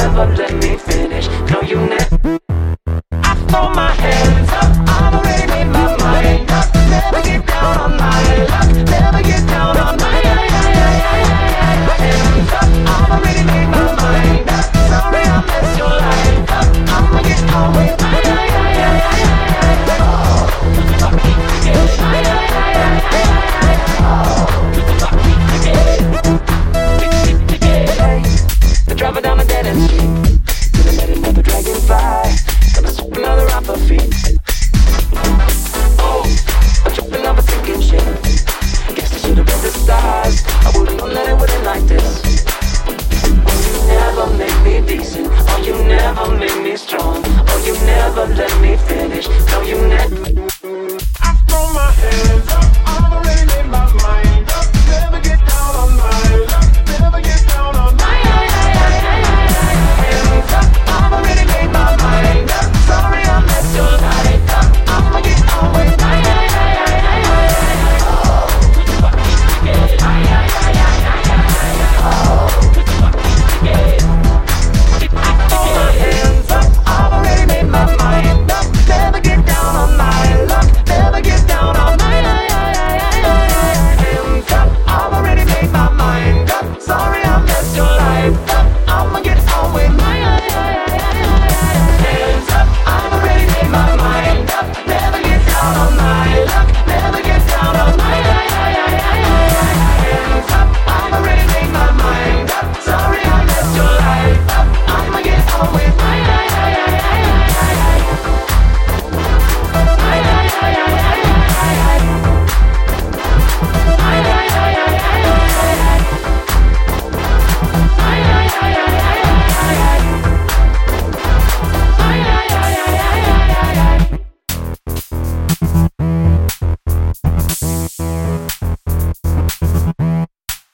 never let me finish. No, you never. I throw my hands. That's